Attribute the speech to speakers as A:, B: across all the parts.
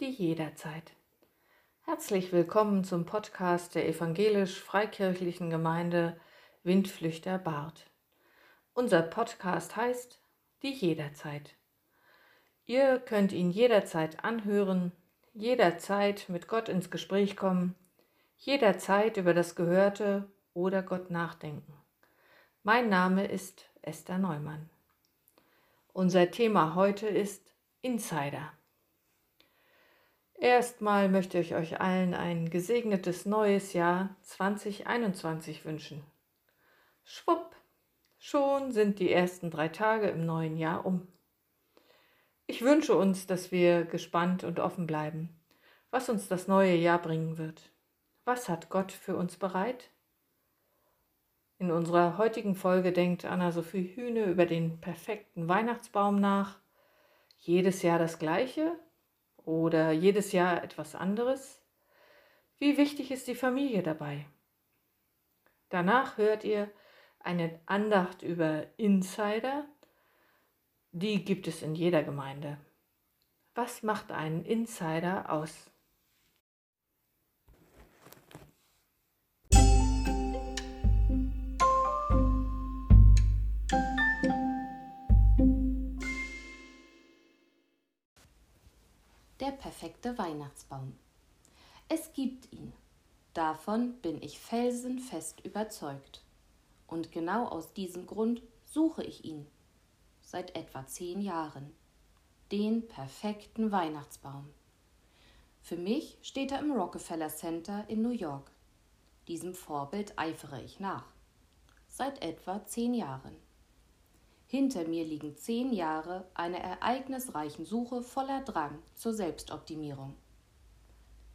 A: die jederzeit. Herzlich willkommen zum Podcast der evangelisch-freikirchlichen Gemeinde Windflüchter Bart. Unser Podcast heißt Die jederzeit. Ihr könnt ihn jederzeit anhören, jederzeit mit Gott ins Gespräch kommen, jederzeit über das Gehörte oder Gott nachdenken. Mein Name ist Esther Neumann. Unser Thema heute ist Insider. Erstmal möchte ich euch allen ein gesegnetes neues Jahr 2021 wünschen. Schwupp, schon sind die ersten drei Tage im neuen Jahr um. Ich wünsche uns, dass wir gespannt und offen bleiben, was uns das neue Jahr bringen wird. Was hat Gott für uns bereit? In unserer heutigen Folge denkt Anna-Sophie Hühne über den perfekten Weihnachtsbaum nach. Jedes Jahr das gleiche oder jedes Jahr etwas anderes? Wie wichtig ist die Familie dabei? Danach hört ihr eine Andacht über Insider. Die gibt es in jeder Gemeinde. Was macht einen Insider aus?
B: Der perfekte Weihnachtsbaum. Es gibt ihn. Davon bin ich felsenfest überzeugt. Und genau aus diesem Grund suche ich ihn. Seit etwa zehn Jahren. Den perfekten Weihnachtsbaum. Für mich steht er im Rockefeller Center in New York. Diesem Vorbild eifere ich nach. Seit etwa zehn Jahren. Hinter mir liegen zehn Jahre einer ereignisreichen Suche voller Drang zur Selbstoptimierung.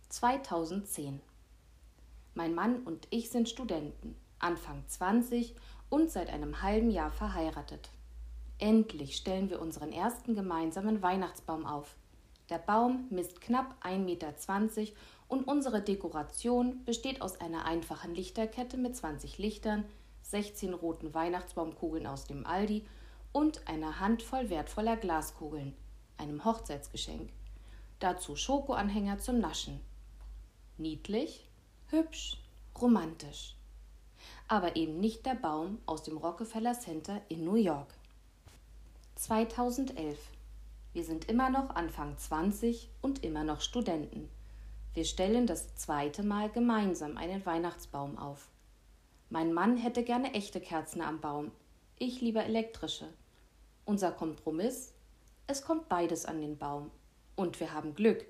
B: 2010. Mein Mann und ich sind Studenten, Anfang 20 und seit einem halben Jahr verheiratet. Endlich stellen wir unseren ersten gemeinsamen Weihnachtsbaum auf. Der Baum misst knapp 1,20 Meter und unsere Dekoration besteht aus einer einfachen Lichterkette mit 20 Lichtern, 16 roten Weihnachtsbaumkugeln aus dem Aldi und einer Handvoll wertvoller Glaskugeln, einem Hochzeitsgeschenk. Dazu Schokoanhänger zum Naschen. Niedlich, hübsch, romantisch. Aber eben nicht der Baum aus dem Rockefeller Center in New York. 2011. Wir sind immer noch Anfang 20 und immer noch Studenten. Wir stellen das zweite Mal gemeinsam einen Weihnachtsbaum auf. Mein Mann hätte gerne echte Kerzen am Baum, ich lieber elektrische. Unser Kompromiss? Es kommt beides an den Baum. Und wir haben Glück.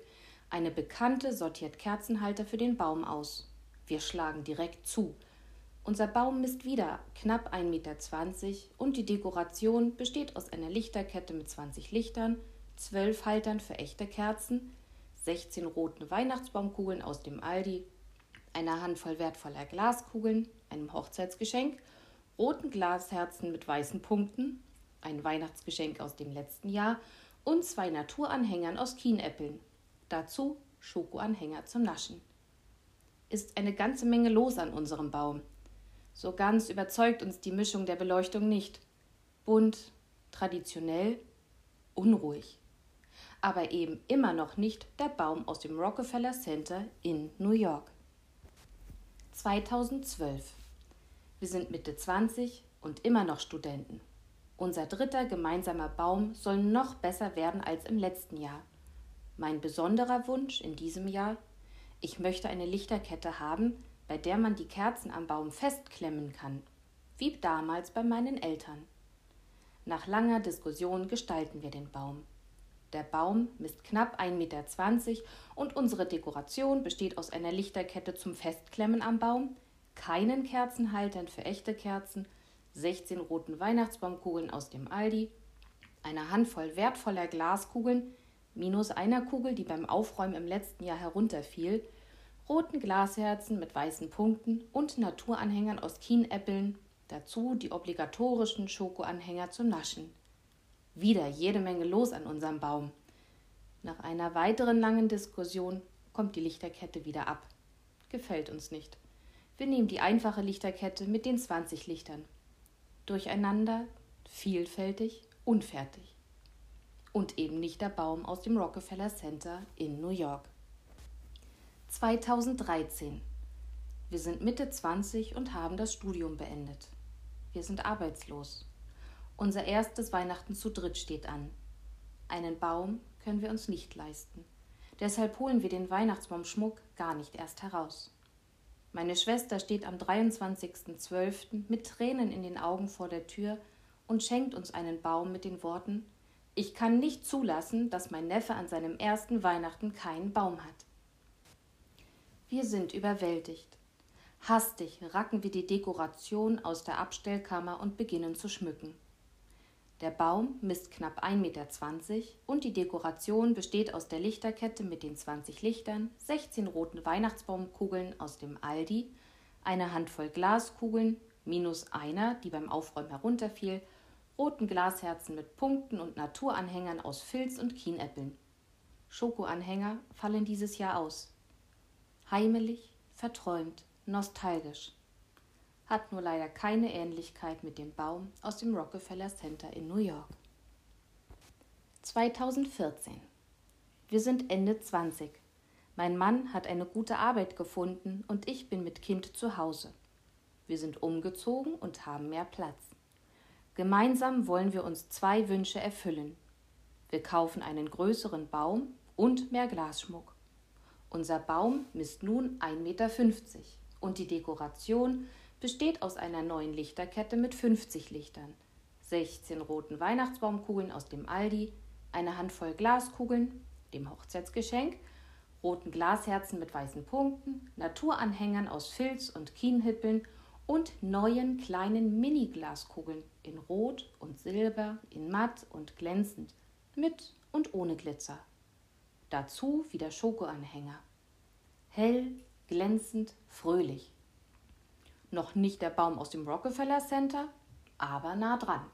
B: Eine Bekannte sortiert Kerzenhalter für den Baum aus. Wir schlagen direkt zu. Unser Baum misst wieder knapp 1,20 Meter und die Dekoration besteht aus einer Lichterkette mit 20 Lichtern, 12 Haltern für echte Kerzen, 16 roten Weihnachtsbaumkugeln aus dem Aldi, einer Handvoll wertvoller Glaskugeln, einem Hochzeitsgeschenk, roten Glasherzen mit weißen Punkten, ein Weihnachtsgeschenk aus dem letzten Jahr und zwei Naturanhängern aus Kienäppeln. Dazu Schokoanhänger zum Naschen. Ist eine ganze Menge los an unserem Baum. So ganz überzeugt uns die Mischung der Beleuchtung nicht. Bunt, traditionell, unruhig. Aber eben immer noch nicht der Baum aus dem Rockefeller Center in New York. 2012. Wir sind Mitte 20 und immer noch Studenten. Unser dritter gemeinsamer Baum soll noch besser werden als im letzten Jahr. Mein besonderer Wunsch in diesem Jahr, ich möchte eine Lichterkette haben, bei der man die Kerzen am Baum festklemmen kann, wie damals bei meinen Eltern. Nach langer Diskussion gestalten wir den Baum. Der Baum misst knapp 1,20 Meter und unsere Dekoration besteht aus einer Lichterkette zum Festklemmen am Baum, keinen Kerzenhaltern für echte Kerzen 16 roten Weihnachtsbaumkugeln aus dem Aldi, eine Handvoll wertvoller Glaskugeln, minus einer Kugel, die beim Aufräumen im letzten Jahr herunterfiel, roten Glasherzen mit weißen Punkten und Naturanhängern aus Kienäppeln, dazu die obligatorischen Schokoanhänger zum Naschen. Wieder jede Menge los an unserem Baum. Nach einer weiteren langen Diskussion kommt die Lichterkette wieder ab. Gefällt uns nicht. Wir nehmen die einfache Lichterkette mit den 20 Lichtern durcheinander, vielfältig, unfertig. und eben nicht der Baum aus dem Rockefeller Center in New York. 2013. Wir sind Mitte 20 und haben das Studium beendet. Wir sind arbeitslos. Unser erstes Weihnachten zu dritt steht an. Einen Baum können wir uns nicht leisten. Deshalb holen wir den Weihnachtsbaumschmuck gar nicht erst heraus. Meine Schwester steht am 23.12. mit Tränen in den Augen vor der Tür und schenkt uns einen Baum mit den Worten Ich kann nicht zulassen, dass mein Neffe an seinem ersten Weihnachten keinen Baum hat. Wir sind überwältigt. Hastig racken wir die Dekoration aus der Abstellkammer und beginnen zu schmücken. Der Baum misst knapp 1,20 Meter und die Dekoration besteht aus der Lichterkette mit den 20 Lichtern, 16 roten Weihnachtsbaumkugeln aus dem Aldi, einer Handvoll Glaskugeln, minus einer, die beim Aufräumen herunterfiel, roten Glasherzen mit Punkten und Naturanhängern aus Filz und Kienäppeln. Schokoanhänger fallen dieses Jahr aus. Heimelig, verträumt, nostalgisch hat nur leider keine Ähnlichkeit mit dem Baum aus dem Rockefeller Center in New York. 2014. Wir sind Ende 20. Mein Mann hat eine gute Arbeit gefunden und ich bin mit Kind zu Hause. Wir sind umgezogen und haben mehr Platz. Gemeinsam wollen wir uns zwei Wünsche erfüllen. Wir kaufen einen größeren Baum und mehr Glasschmuck. Unser Baum misst nun 1,50 Meter und die Dekoration besteht aus einer neuen Lichterkette mit 50 Lichtern, 16 roten Weihnachtsbaumkugeln aus dem Aldi, einer Handvoll Glaskugeln, dem Hochzeitsgeschenk, roten Glasherzen mit weißen Punkten, Naturanhängern aus Filz und Kienhippeln und neuen kleinen Mini-Glaskugeln in Rot und Silber, in matt und glänzend, mit und ohne Glitzer. Dazu wieder Schokoanhänger. Hell, glänzend, fröhlich. Noch nicht der Baum aus dem Rockefeller Center, aber nah dran.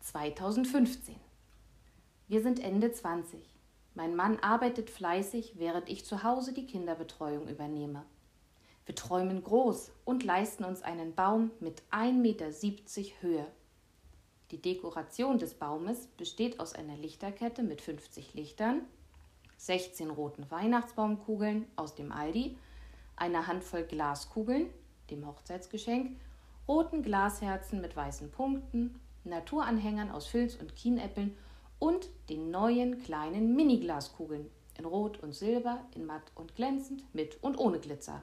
B: 2015. Wir sind Ende 20. Mein Mann arbeitet fleißig, während ich zu Hause die Kinderbetreuung übernehme. Wir träumen groß und leisten uns einen Baum mit 1,70 Meter Höhe. Die Dekoration des Baumes besteht aus einer Lichterkette mit 50 Lichtern, 16 roten Weihnachtsbaumkugeln aus dem Aldi, einer Handvoll Glaskugeln, dem Hochzeitsgeschenk, roten Glasherzen mit weißen Punkten, Naturanhängern aus Filz und Kienäppeln und den neuen kleinen Mini-Glaskugeln in Rot und Silber, in matt und glänzend, mit und ohne Glitzer.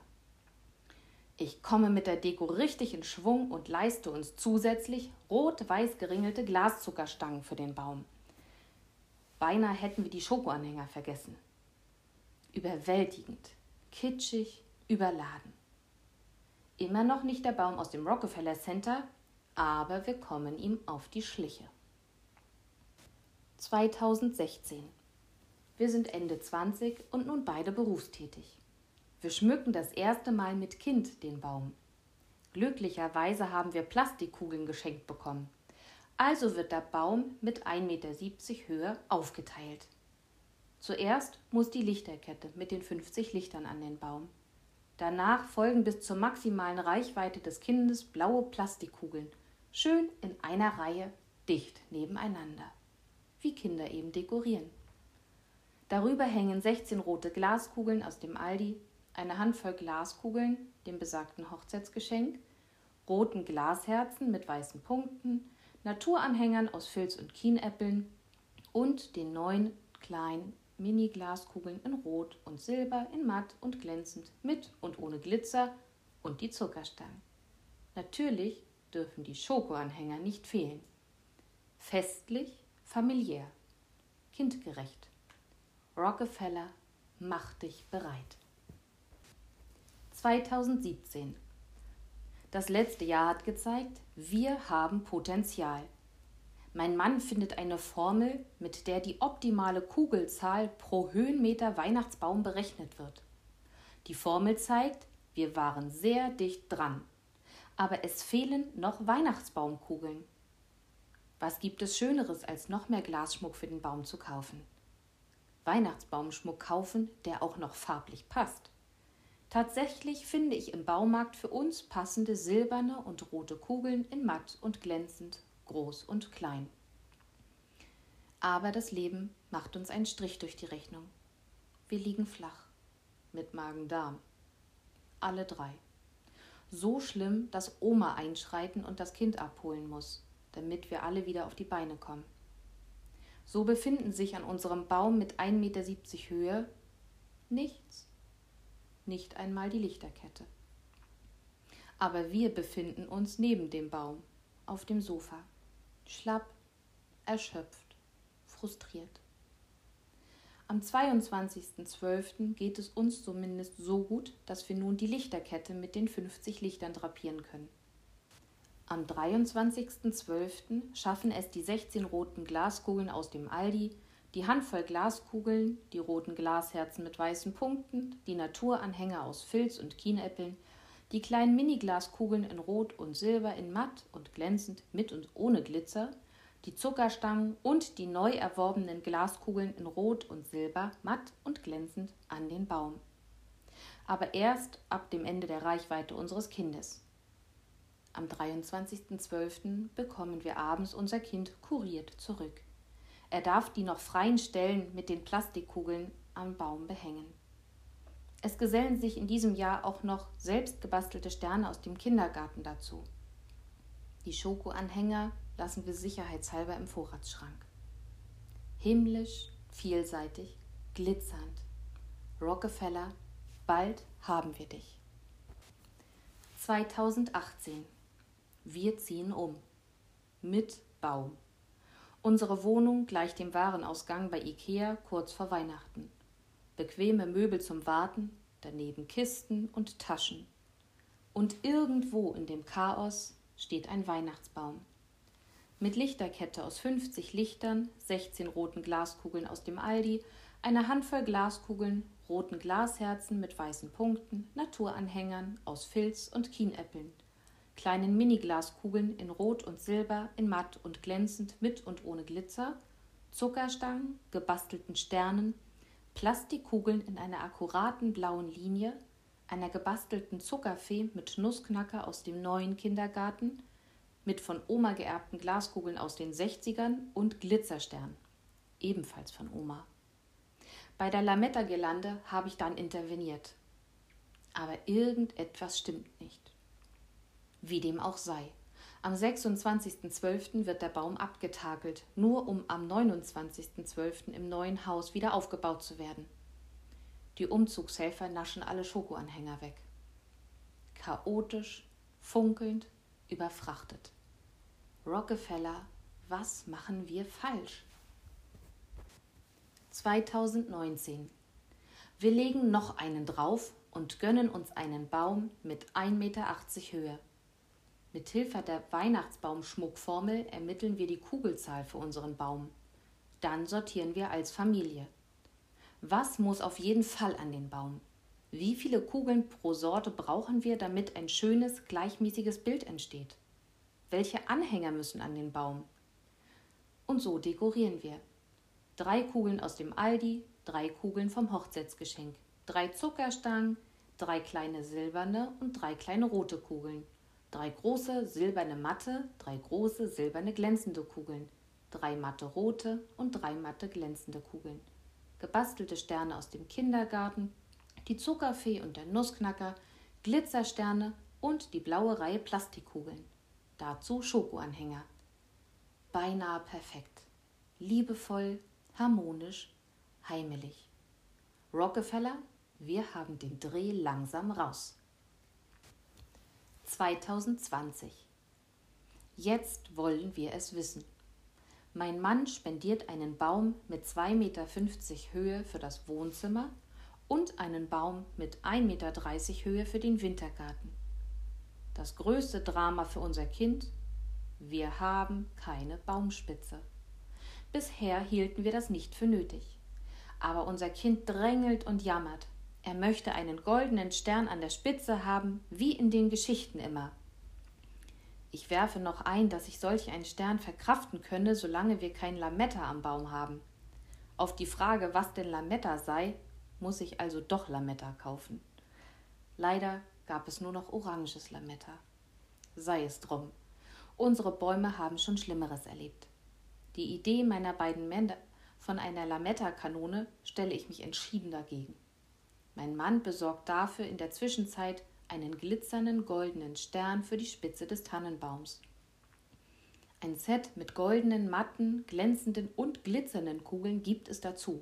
B: Ich komme mit der Deko richtig in Schwung und leiste uns zusätzlich rot-weiß geringelte Glaszuckerstangen für den Baum. Beinahe hätten wir die Schokoanhänger vergessen. Überwältigend, kitschig, überladen. Immer noch nicht der Baum aus dem Rockefeller Center, aber wir kommen ihm auf die Schliche. 2016. Wir sind Ende 20 und nun beide berufstätig. Wir schmücken das erste Mal mit Kind den Baum. Glücklicherweise haben wir Plastikkugeln geschenkt bekommen. Also wird der Baum mit 1,70 Meter Höhe aufgeteilt. Zuerst muss die Lichterkette mit den 50 Lichtern an den Baum. Danach folgen bis zur maximalen Reichweite des Kindes blaue Plastikkugeln, schön in einer Reihe, dicht nebeneinander. Wie Kinder eben dekorieren. Darüber hängen 16 rote Glaskugeln aus dem Aldi, eine Handvoll Glaskugeln, dem besagten Hochzeitsgeschenk, roten Glasherzen mit weißen Punkten, Naturanhängern aus Filz und Kienäppeln und den neuen kleinen Mini-Glaskugeln in Rot und Silber, in matt und glänzend, mit und ohne Glitzer und die Zuckerstangen. Natürlich dürfen die Schokoanhänger nicht fehlen. Festlich, familiär, kindgerecht. Rockefeller, mach dich bereit. 2017. Das letzte Jahr hat gezeigt, wir haben Potenzial. Mein Mann findet eine Formel, mit der die optimale Kugelzahl pro Höhenmeter Weihnachtsbaum berechnet wird. Die Formel zeigt, wir waren sehr dicht dran. Aber es fehlen noch Weihnachtsbaumkugeln. Was gibt es Schöneres, als noch mehr Glasschmuck für den Baum zu kaufen? Weihnachtsbaumschmuck kaufen, der auch noch farblich passt. Tatsächlich finde ich im Baumarkt für uns passende silberne und rote Kugeln in matt und glänzend groß und klein. Aber das Leben macht uns einen Strich durch die Rechnung. Wir liegen flach. Mit Magen-Darm. Alle drei. So schlimm, dass Oma einschreiten und das Kind abholen muss, damit wir alle wieder auf die Beine kommen. So befinden sich an unserem Baum mit 1,70 Meter Höhe nichts. Nicht einmal die Lichterkette. Aber wir befinden uns neben dem Baum, auf dem Sofa, schlapp, erschöpft, frustriert. Am 22.12. geht es uns zumindest so gut, dass wir nun die Lichterkette mit den 50 Lichtern drapieren können. Am 23.12. schaffen es die 16 roten Glaskugeln aus dem Aldi, die Handvoll Glaskugeln, die roten Glasherzen mit weißen Punkten, die Naturanhänger aus Filz und Kienäppeln, die kleinen Mini-Glaskugeln in Rot und Silber in matt und glänzend mit und ohne Glitzer, die Zuckerstangen und die neu erworbenen Glaskugeln in Rot und Silber matt und glänzend an den Baum. Aber erst ab dem Ende der Reichweite unseres Kindes. Am 23.12. bekommen wir abends unser Kind kuriert zurück. Er darf die noch freien Stellen mit den Plastikkugeln am Baum behängen. Es gesellen sich in diesem Jahr auch noch selbst gebastelte Sterne aus dem Kindergarten dazu. Die Schokoanhänger lassen wir sicherheitshalber im Vorratsschrank. Himmlisch, vielseitig, glitzernd. Rockefeller, bald haben wir dich. 2018. Wir ziehen um. Mit Baum. Unsere Wohnung gleicht dem Warenausgang bei Ikea kurz vor Weihnachten. Bequeme Möbel zum Warten, daneben Kisten und Taschen. Und irgendwo in dem Chaos steht ein Weihnachtsbaum mit Lichterkette aus 50 Lichtern, 16 roten Glaskugeln aus dem Aldi, einer Handvoll Glaskugeln, roten Glasherzen mit weißen Punkten, Naturanhängern aus Filz und Kienäppeln, kleinen Miniglaskugeln in Rot und Silber, in matt und glänzend mit und ohne Glitzer, Zuckerstangen, gebastelten Sternen, Plastikkugeln in einer akkuraten blauen Linie, einer gebastelten Zuckerfee mit Nussknacker aus dem neuen Kindergarten, mit von Oma geerbten Glaskugeln aus den 60ern und Glitzerstern, ebenfalls von Oma. Bei der Lametta-Girlande habe ich dann interveniert. Aber irgendetwas stimmt nicht. Wie dem auch sei. Am 26.12. wird der Baum abgetakelt, nur um am 29.12. im neuen Haus wieder aufgebaut zu werden. Die Umzugshelfer naschen alle Schokoanhänger weg. Chaotisch, funkelnd, überfrachtet. Rockefeller, was machen wir falsch? 2019. Wir legen noch einen drauf und gönnen uns einen Baum mit 1,80 Meter Höhe. Mit Hilfe der Weihnachtsbaumschmuckformel ermitteln wir die Kugelzahl für unseren Baum. Dann sortieren wir als Familie. Was muss auf jeden Fall an den Baum? Wie viele Kugeln pro Sorte brauchen wir, damit ein schönes, gleichmäßiges Bild entsteht? Welche Anhänger müssen an den Baum? Und so dekorieren wir. Drei Kugeln aus dem Aldi, drei Kugeln vom Hochzeitsgeschenk, drei Zuckerstangen, drei kleine silberne und drei kleine rote Kugeln, drei große silberne matte, drei große silberne glänzende Kugeln, drei matte rote und drei matte glänzende Kugeln, gebastelte Sterne aus dem Kindergarten, die Zuckerfee und der Nussknacker, Glitzersterne und die blaue Reihe Plastikkugeln. Dazu Schokoanhänger. Beinahe perfekt. Liebevoll, harmonisch, heimelig. Rockefeller, wir haben den Dreh langsam raus. 2020. Jetzt wollen wir es wissen. Mein Mann spendiert einen Baum mit 2,50 Meter Höhe für das Wohnzimmer und einen Baum mit 1,30 Meter Höhe für den Wintergarten. Das größte Drama für unser Kind, wir haben keine Baumspitze. Bisher hielten wir das nicht für nötig. Aber unser Kind drängelt und jammert. Er möchte einen goldenen Stern an der Spitze haben, wie in den Geschichten immer. Ich werfe noch ein, dass ich solch einen Stern verkraften könne, solange wir kein Lametta am Baum haben. Auf die Frage, was denn Lametta sei, muss ich also doch Lametta kaufen. Leider gab es nur noch oranges Lametta. Sei es drum. Unsere Bäume haben schon Schlimmeres erlebt. Die Idee meiner beiden Männer von einer Lametta-Kanone stelle ich mich entschieden dagegen. Mein Mann besorgt dafür in der Zwischenzeit einen glitzernden goldenen Stern für die Spitze des Tannenbaums. Ein Set mit goldenen, matten, glänzenden und glitzernden Kugeln gibt es dazu,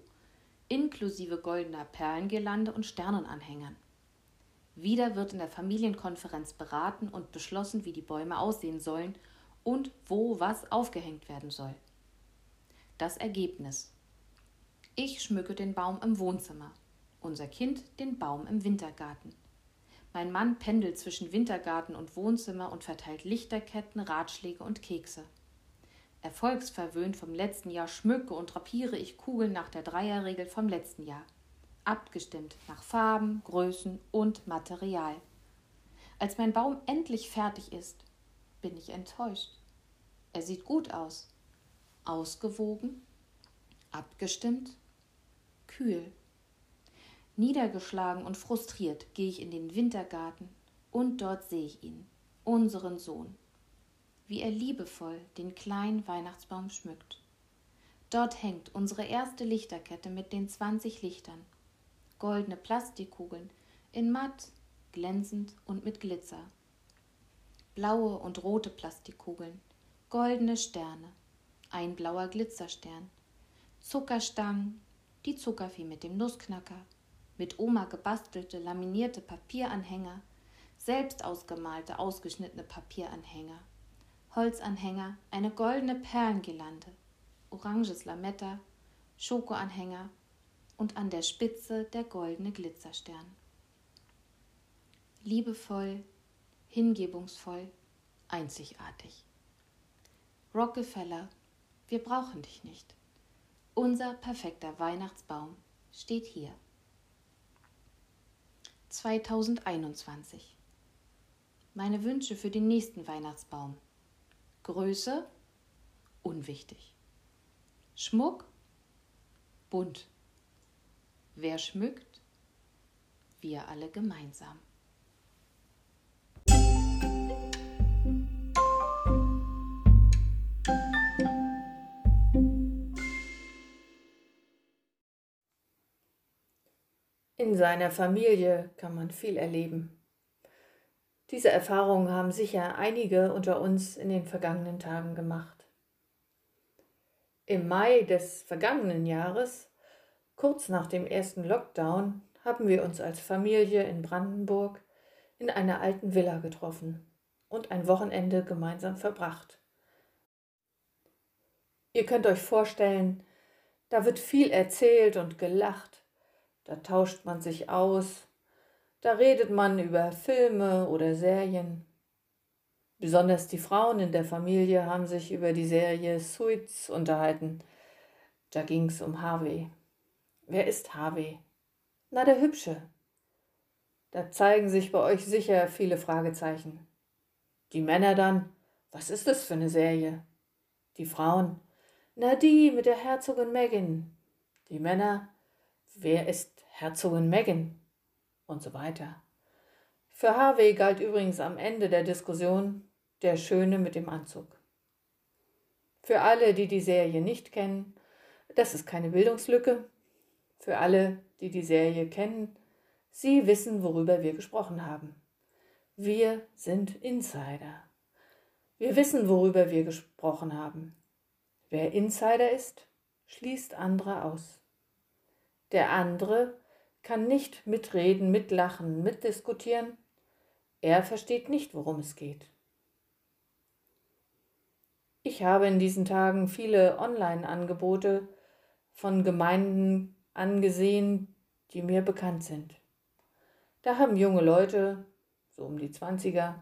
B: inklusive goldener Perlengirlande und Sternenanhängern. Wieder wird in der Familienkonferenz beraten und beschlossen, wie die Bäume aussehen sollen und wo was aufgehängt werden soll. Das Ergebnis. Ich schmücke den Baum im Wohnzimmer, unser Kind den Baum im Wintergarten. Mein Mann pendelt zwischen Wintergarten und Wohnzimmer und verteilt Lichterketten, Ratschläge und Kekse. Erfolgsverwöhnt vom letzten Jahr schmücke und drapiere ich Kugeln nach der Dreierregel vom letzten Jahr abgestimmt nach Farben, Größen und Material. Als mein Baum endlich fertig ist, bin ich enttäuscht. Er sieht gut aus, ausgewogen, abgestimmt, kühl. Niedergeschlagen und frustriert gehe ich in den Wintergarten und dort sehe ich ihn, unseren Sohn, wie er liebevoll den kleinen Weihnachtsbaum schmückt. Dort hängt unsere erste Lichterkette mit den zwanzig Lichtern goldene Plastikkugeln in matt, glänzend und mit Glitzer. Blaue und rote Plastikkugeln, goldene Sterne, ein blauer Glitzerstern, Zuckerstangen, die Zuckervieh mit dem Nussknacker, mit Oma gebastelte laminierte Papieranhänger, selbst ausgemalte ausgeschnittene Papieranhänger, Holzanhänger, eine goldene Perlengirlande, oranges Lametta, Schokoanhänger, und an der Spitze der goldene Glitzerstern. Liebevoll, hingebungsvoll, einzigartig. Rockefeller, wir brauchen dich nicht. Unser perfekter Weihnachtsbaum steht hier. 2021. Meine Wünsche für den nächsten Weihnachtsbaum. Größe? Unwichtig. Schmuck? Bunt. Wer schmückt? Wir alle gemeinsam.
A: In seiner Familie kann man viel erleben. Diese Erfahrungen haben sicher einige unter uns in den vergangenen Tagen gemacht. Im Mai des vergangenen Jahres Kurz nach dem ersten Lockdown haben wir uns als Familie in Brandenburg in einer alten Villa getroffen und ein Wochenende gemeinsam verbracht. Ihr könnt euch vorstellen, da wird viel erzählt und gelacht, da tauscht man sich aus, da redet man über Filme oder Serien. Besonders die Frauen in der Familie haben sich über die Serie Suits unterhalten. Da ging es um Harvey. Wer ist Harvey? Na, der Hübsche. Da zeigen sich bei euch sicher viele Fragezeichen. Die Männer dann, was ist das für eine Serie? Die Frauen, na die mit der Herzogin Megan. Die Männer, wer ist Herzogin Megan? Und so weiter. Für Harvey galt übrigens am Ende der Diskussion der Schöne mit dem Anzug. Für alle, die die Serie nicht kennen, das ist keine Bildungslücke, für alle, die die Serie kennen, Sie wissen, worüber wir gesprochen haben. Wir sind Insider. Wir wissen, worüber wir gesprochen haben. Wer Insider ist, schließt andere aus. Der andere kann nicht mitreden, mitlachen, mitdiskutieren. Er versteht nicht, worum es geht. Ich habe in diesen Tagen viele Online-Angebote von Gemeinden angesehen, die mir bekannt sind. Da haben junge Leute, so um die 20er,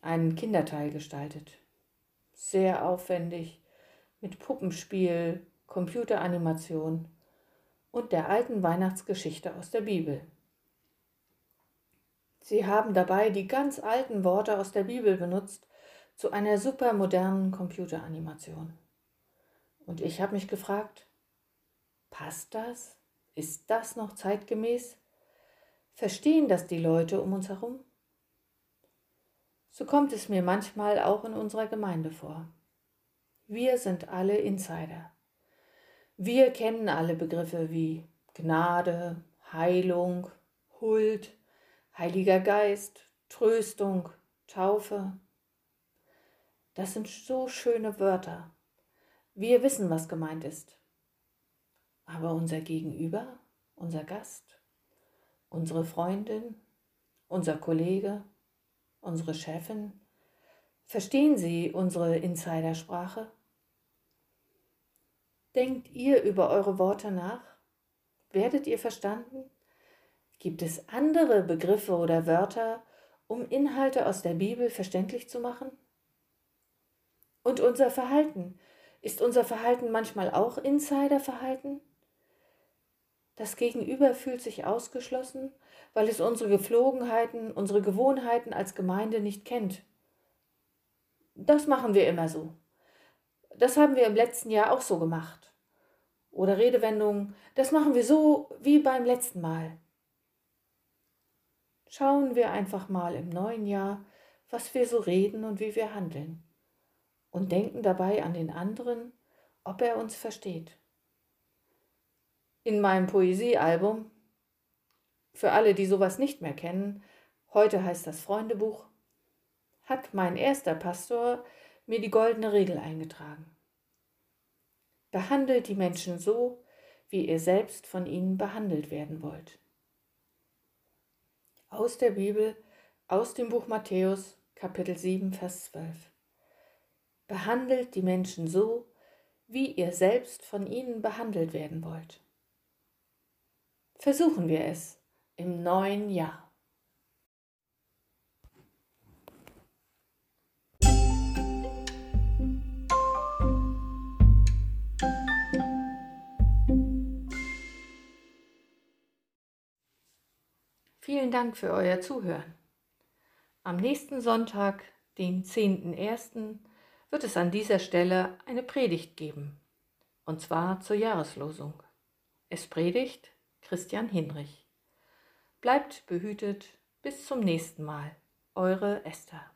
A: einen Kinderteil gestaltet. Sehr aufwendig, mit Puppenspiel, Computeranimation und der alten Weihnachtsgeschichte aus der Bibel. Sie haben dabei die ganz alten Worte aus der Bibel benutzt zu einer supermodernen Computeranimation. Und ich habe mich gefragt, Passt das? Ist das noch zeitgemäß? Verstehen das die Leute um uns herum? So kommt es mir manchmal auch in unserer Gemeinde vor. Wir sind alle Insider. Wir kennen alle Begriffe wie Gnade, Heilung, Huld, Heiliger Geist, Tröstung, Taufe. Das sind so schöne Wörter. Wir wissen, was gemeint ist. Aber unser Gegenüber, unser Gast, unsere Freundin, unser Kollege, unsere Chefin, verstehen sie unsere Insidersprache? Denkt ihr über eure Worte nach? Werdet ihr verstanden? Gibt es andere Begriffe oder Wörter, um Inhalte aus der Bibel verständlich zu machen? Und unser Verhalten, ist unser Verhalten manchmal auch Insiderverhalten? Das Gegenüber fühlt sich ausgeschlossen, weil es unsere Geflogenheiten, unsere Gewohnheiten als Gemeinde nicht kennt. Das machen wir immer so. Das haben wir im letzten Jahr auch so gemacht. Oder Redewendungen, das machen wir so wie beim letzten Mal. Schauen wir einfach mal im neuen Jahr, was wir so reden und wie wir handeln. Und denken dabei an den anderen, ob er uns versteht. In meinem Poesiealbum, für alle, die sowas nicht mehr kennen, heute heißt das Freundebuch, hat mein erster Pastor mir die goldene Regel eingetragen. Behandelt die Menschen so, wie ihr selbst von ihnen behandelt werden wollt. Aus der Bibel, aus dem Buch Matthäus, Kapitel 7, Vers 12. Behandelt die Menschen so, wie ihr selbst von ihnen behandelt werden wollt. Versuchen wir es im neuen Jahr. Vielen Dank für euer Zuhören. Am nächsten Sonntag, den 10.01., wird es an dieser Stelle eine Predigt geben, und zwar zur Jahreslosung. Es predigt Christian Hinrich. Bleibt behütet, bis zum nächsten Mal. Eure Esther.